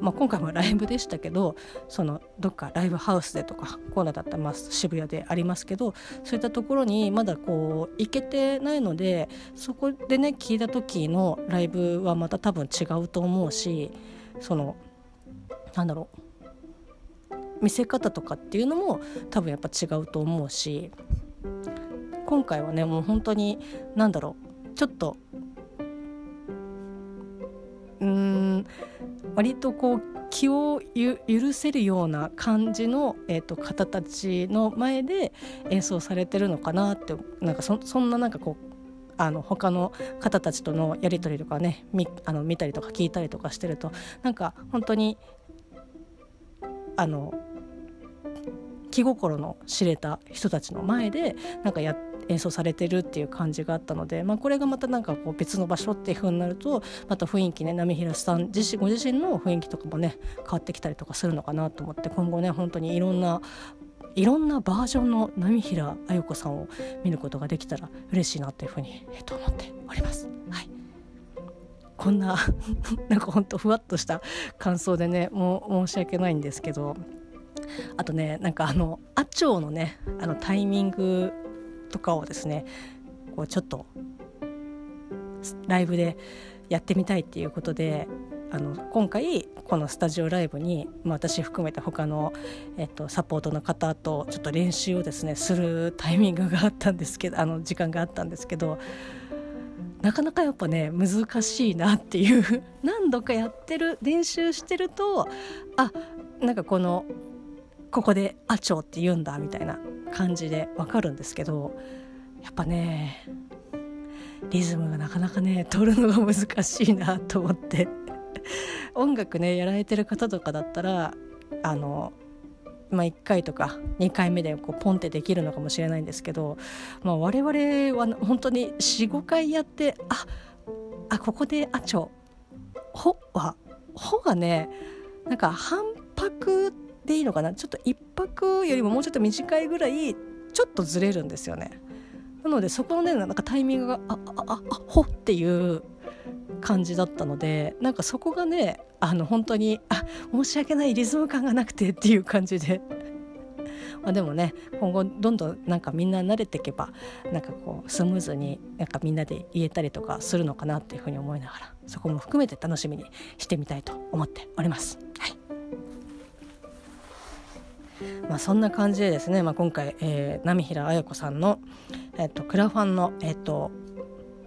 まあ、今回もライブでしたけどそのどっかライブハウスでとかコーナーだったらまあ渋谷でありますけどそういったところにまだこう行けてないのでそこでね聞いた時のライブはまた多分違うと思うしそのなんだろう見せ方とかっていうのも多分やっぱ違うと思うし今回はねもう本当に何だろうちょっとうん。割とこう気を許せるような感じの、えーと、方たちの前で演奏されてるのかなってなんかそそんななんかこうあの他の方たちとのやり取りとかね見あの見たりとか聞いたりとかしてるとなんか本当にあの気心の知れた人たちの前でなんかやっ演奏されてるっていう感じがあったので、まあ、これがまたなんかこう別の場所っていう風になるとまた雰囲気ね波平さん自身ご自身の雰囲気とかもね変わってきたりとかするのかなと思って今後ね本当にいろんないろんなバージョンの波平あゆ子さんを見ることができたら嬉しいなというふうに、えっと、思っております。はいこんな なんかほんとふわっとした感想でねもう申し訳ないんですけどあとねなんかあの阿長のねあのタイミングとかをですねこうちょっとライブでやってみたいっていうことであの今回このスタジオライブに、まあ、私含めて他の、えっと、サポートの方とちょっと練習をですねするタイミングがあったんですけどあの時間があったんですけどなかなかやっぱね難しいなっていう 何度かやってる練習してるとあなんかこのここで「アチョって言うんだみたいな感じでわかるんですけどやっぱねリズムがなかなかね取るのが難しいなと思って。音楽ねやられてる方とかだったらあのまあ、1回とか2回目でこうポンってできるのかもしれないんですけど、まあ、我々は本当に45回やってああここで「あちょ」「ほ」は「ほ」がねなんか反拍ってでいいのかな？ちょっと1泊よりももうちょっと短いぐらいちょっとずれるんですよね。なのでそこのねなんかタイミングがああああほっていう感じだったのでなんかそこがねあの本当にあ申し訳ないリズム感がなくてっていう感じで まあでもね今後どんどんなんかみんな慣れていけばなんかこうスムーズになんかみんなで言えたりとかするのかなっていうふうに思いながらそこも含めて楽しみにしてみたいと思っております。はいまあ、そんな感じでですね、まあ、今回、えー、波平綾子さんの、えーと、クラファンの、えーと、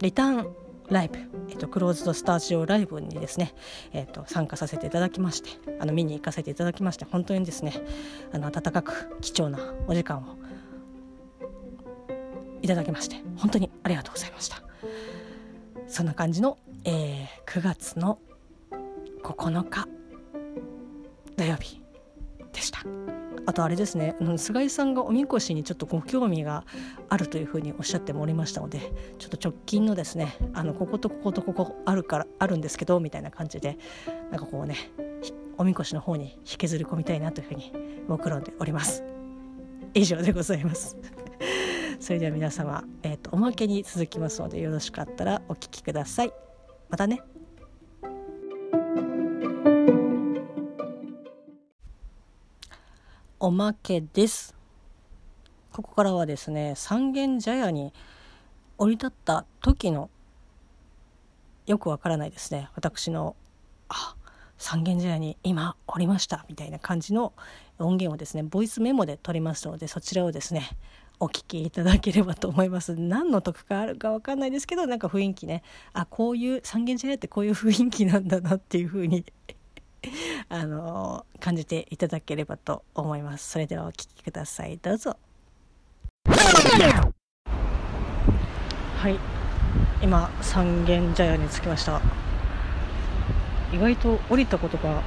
リターンライブ、えーと、クローズドスタジオライブにですね、えー、と参加させていただきましてあの見に行かせていただきまして本当にですねあの温かく貴重なお時間をいただきまして本当にありがとうございました。そんな感じの、えー、9月の9日土曜日。でした。あとあれですね。菅井さんがおみこしにちょっとご興味があるというふうにおっしゃってもおりましたのでちょっと直近のですねあのこことこことここあるからあるんですけどみたいな感じでなんかこうねおみこしの方に引きずり込みたいなというふうに目論んでおります。以上でございます。それでは皆様、えーと、おまけに続きますのでよろしかったらお聞きください。またね。おまけです。ここからはですね三軒茶屋に降り立った時のよくわからないですね。私のあ三軒茶屋に今降りました。みたいな感じの音源をですねボイスメモで撮りますのでそちらをですねお聞きいただければと思います。何の得があるか分かんないですけどなんか雰囲気ねあこういう三軒茶屋ってこういう雰囲気なんだなっていう風に あの感じていただければと思います。それではお聴きください。どうぞ。はい。今三軒茶屋に着きました。意外と降りたことが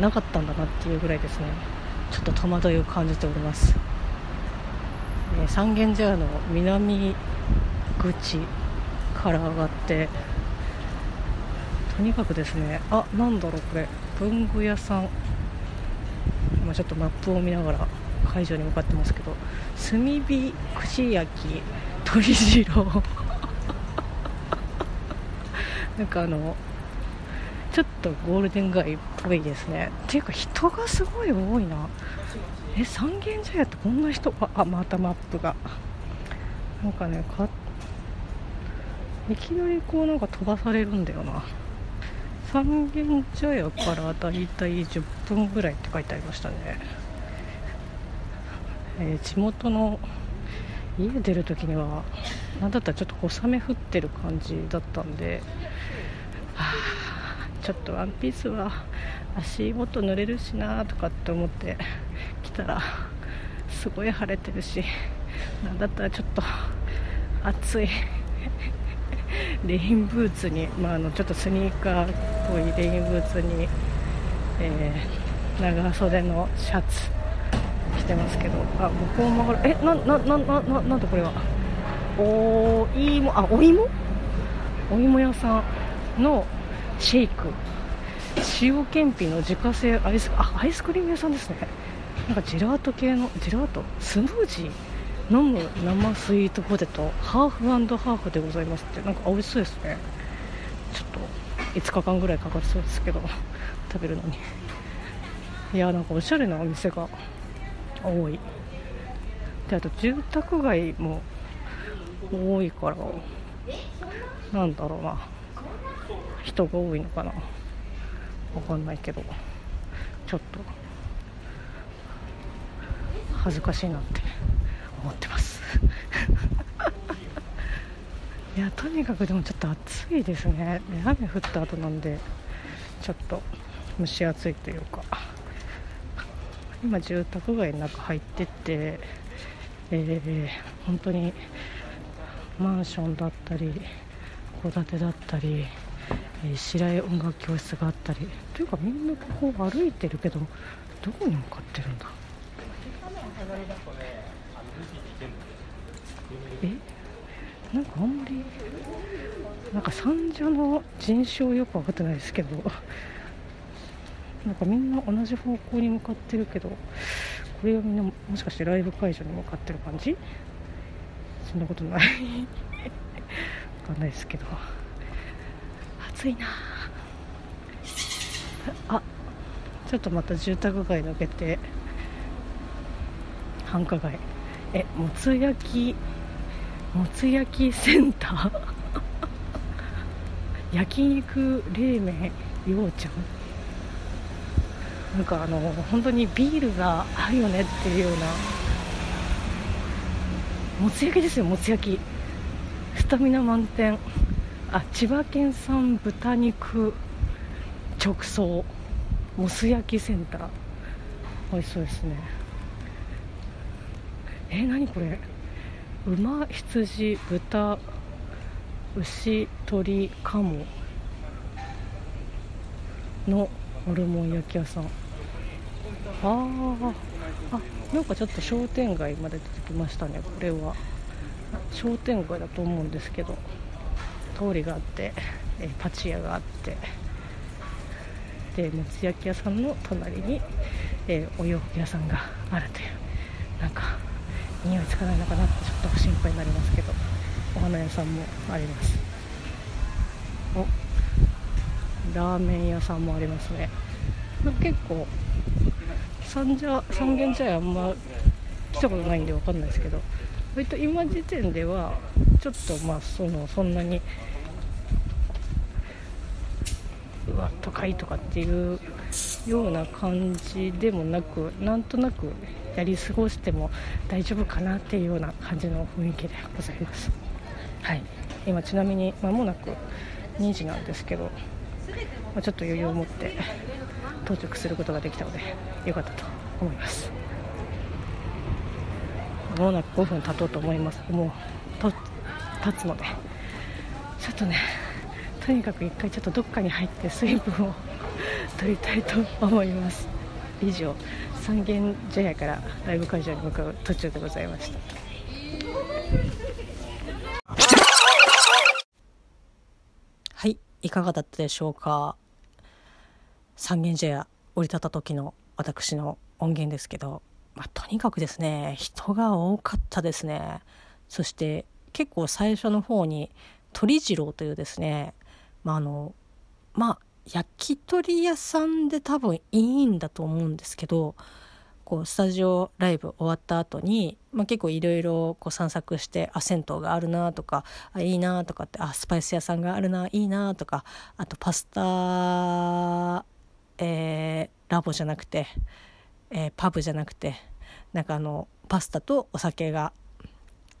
なかったんだなっていうぐらいですね。ちょっと戸惑いを感じております、え三軒茶屋の南口から上がってとにかくですねあなんだろうこれ。文具屋さん。今ちょっとマップを見ながら会場に向かってますけど炭火串焼き鶏次郎。なんかあのちょっとゴールデン街っぽいですね。っていうか人がすごい多いな。え三軒茶屋ってこんな人ああまたマップが。なんかねかいきなりこうなんか飛ばされるんだよな。三軒茶屋からだいたい10分ぐらいって書いてありましたね、えー、地元の家出るときには何だったらちょっと小雨降ってる感じだったんで、はあ、ちょっとワンピースは足元濡れるしなとかって思って来たらすごい晴れてるしなんだったらちょっと暑い。レインブーツに、まあ、あのちょっとスニーカーっぽいレインブーツに、えー、長袖のシャツ着てますけどあ向こう曲がるえななななななんだこれは？お芋あお芋？お芋屋さんのシェイク。塩けんぴの自家製アイスあアイスクリーム屋さんですね。なんかジェラート系のジェラート？スムージー？飲む生スイートポテト。ハーフハーフでございますって。なんか美味しそうですね。ちょっと5日間ぐらいかかりそうですけど。食べるのに。いやなんかおしゃれなお店が。多い。であと住宅街も。多いから。なんだろうな。人が多いのかな。わかんないけど。ちょっと。恥ずかしいなって。思ってます。いやとにかくでもちょっと暑いですね。雨降った後なんでちょっと蒸し暑いというか。今住宅街の中入ってって、えー、本当にマンションだったり戸建てだったり、えー、白井音楽教室があったり。というかみんなここ歩いてるけどどこに向かってるんだ？え？なんかあんまりなんか三女の人種よく分かってないですけどなんかみんな同じ方向に向かってるけどこれはみんなもしかしてライブ会場に向かってる感じ？そんなことない。わかんないですけど。暑いな。あちょっとまた住宅街抜けて繁華街。えもつ焼きもつ焼きセンター。焼肉冷麺ようちゃん。なんかあの本当にビールがあるよねっていうような。もつ焼きですよもつ焼き。スタミナ満点。あ千葉県産豚肉直送。もつ焼きセンター。美味しそうですね。えー、何これ？馬羊豚牛鶏鴨のホルモン焼き屋さん。ああなんかちょっと商店街まで出てきましたねこれは。商店街だと思うんですけど通りがあって、えパチ屋があってでもつ焼き屋さんの隣に、えお洋服屋さんがあるというなんか匂いつかないのかなってちょっと心配になりますけどお花屋さんもあります。おラーメン屋さんもありますね。結構三茶三軒茶屋あんま来たことないんで分かんないですけど割と今時点ではちょっとまあそのそんなにうわ都会とかっていうような感じでもなくなんとなくやり過ごしても大丈夫かなっていうような感じの雰囲気でございます。はい。今ちなみに間もなく2時なんですけど、まあ、ちょっと余裕を持って到着することができたのでよかったと思います。まもなく5分経とうと思います。もうと経つので。ちょっとねとにかく1回ちょっとどっかに入って水分を取りたいと思います。以上。三軒茶屋からライブ会場に向かう途中でございました。はいいかがだったでしょうか？三軒茶屋降り立った時の私の音源ですけど、まあ、とにかくですね人が多かったですね。そして結構最初の方に鳥次郎というですねまああのまあ焼き鳥屋さんで多分いいんだと思うんですけどこうスタジオライブ終わった後に、まあ、結構いろいろ散策してあ銭湯があるなとかあいいなとかってあスパイス屋さんがあるないいなとかあとパスタ、えー、ラボじゃなくて、えー、パブじゃなくてなんかあのパスタとお酒が、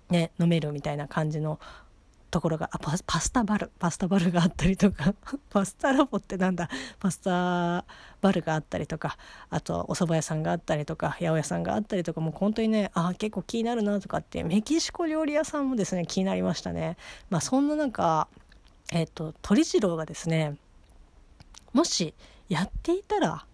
ね、飲めるみたいな感じのところがあパパスタバルパスタバルがあったりとか パスタラボってなんだ？パスタバルがあったりとかあとお蕎麦屋さんがあったりとか八百屋さんがあったりとかもう本当にねあ結構気になるなとかってメキシコ料理屋さんもですね気になりましたね。まあ、そんな中えっ、ー、と鳥次郎がですねもしやっていたら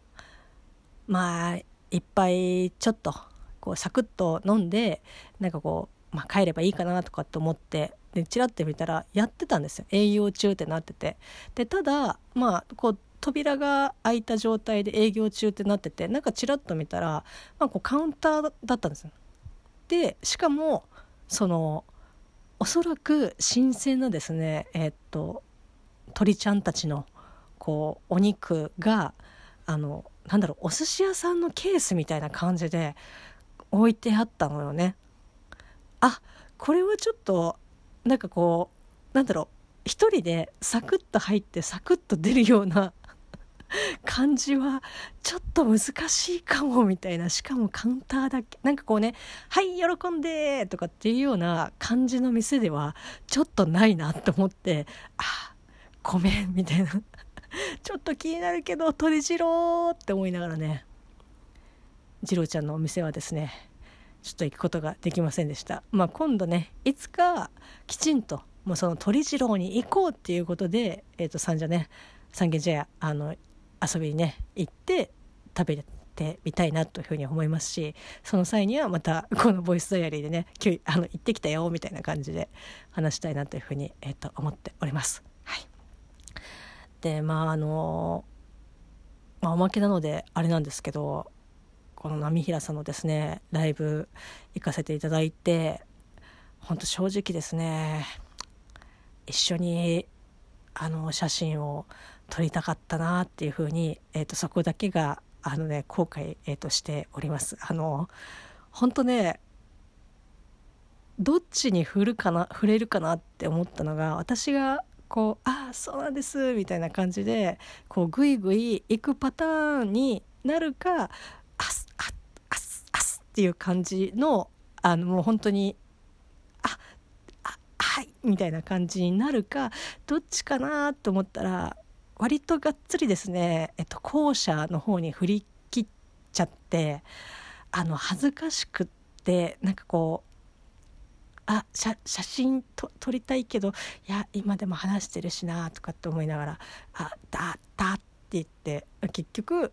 まあいっぱいちょっとこうサクッと飲んでなんかこう、まあ、帰ればいいかなとかって思ってでチラッて見たらやってたんですよ。営業中ってなってて。でただまあこう扉が開いた状態で営業中ってなっててなんかチラッと見たら、まあ、こうカウンターだったんですよ。でしかもそのおそらく新鮮なですねえー、っと鳥ちゃんたちのこうお肉があのなんだろうお寿司屋さんのケースみたいな感じで置いてあったのよね。あこれはちょっとなんかこうなんだろう一人でサクッと入ってサクッと出るような 感じはちょっと難しいかもみたいなしかもカウンターだけなんかこうね「はい喜んで!」とかっていうような感じの店ではちょっとないなと思って「あごめん」みたいな ちょっと気になるけど鳥次郎って思いながらね次郎ちゃんのお店はですねちょっと行くことができませんでした。まあ、今度ねいつかきちんともうその鳥次郎に行こうっていうことで、えー、と三茶ね三軒茶屋あの遊びにね行って食べてみたいなというふうに思いますしその際にはまたこのボイスダイアリーでね今日あの行ってきたよみたいな感じで話したいなというふうに、えー、と思っております。はい、でまああのまあ、おまけなのであれなんですけどこの波平さんのですねライブ行かせていただいて本当正直ですね一緒にあの写真を撮りたかったなっていうふうに、えーと、そこだけがあのね後悔、えーと、しております。あの本当ねどっちに振るかな触れるかなって思ったのが私がこう「ああそうなんです」みたいな感じでこうグイグイ行くパターンになるかっていう感じのあのもう本当にああはいみたいな感じになるかどっちかなと思ったら割とがっつりですね、えっと、後者の方に振り切っちゃってあの恥ずかしくってなんかこうあ写真と撮りたいけどいや今でも話してるしなとかって思いながら「あだだ」って言って結局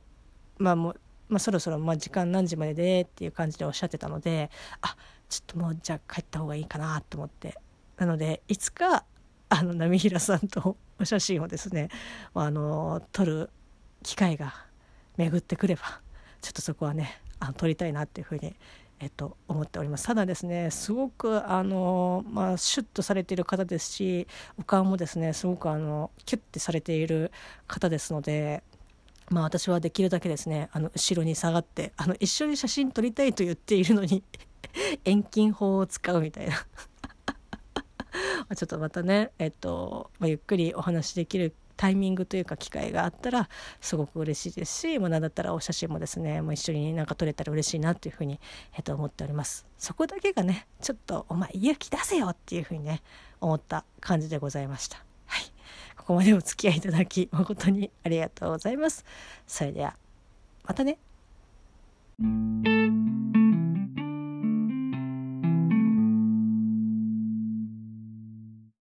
まあもうまあ、そろそろまあ時間何時まででっていう感じでおっしゃってたのであちょっともうじゃあ帰った方がいいかなと思って。なのでいつかあの波平さんとお写真をですねあの撮る機会が巡ってくればちょっとそこはねあの撮りたいなっていうふうにえっと、思っております。ただですねすごくあの、まあ、シュッとされている方ですしお顔もですねすごくあのキュッてされている方ですのでまあ私はできるだけですねあの後ろに下がってあの一緒に写真撮りたいと言っているのに 遠近法を使うみたいな。ちょっとまたねえっと、まあ、ゆっくりお話しできるタイミングというか機会があったらすごく嬉しいですし、まあ、何だったらお写真もですねもう一緒になんか撮れたら嬉しいなというふうに、えっと、思っております。そこだけがねちょっとお前勇気出せよっていうふうにね思った感じでございました。ここまでお付き合いいただき誠にありがとうございます。それではまたね。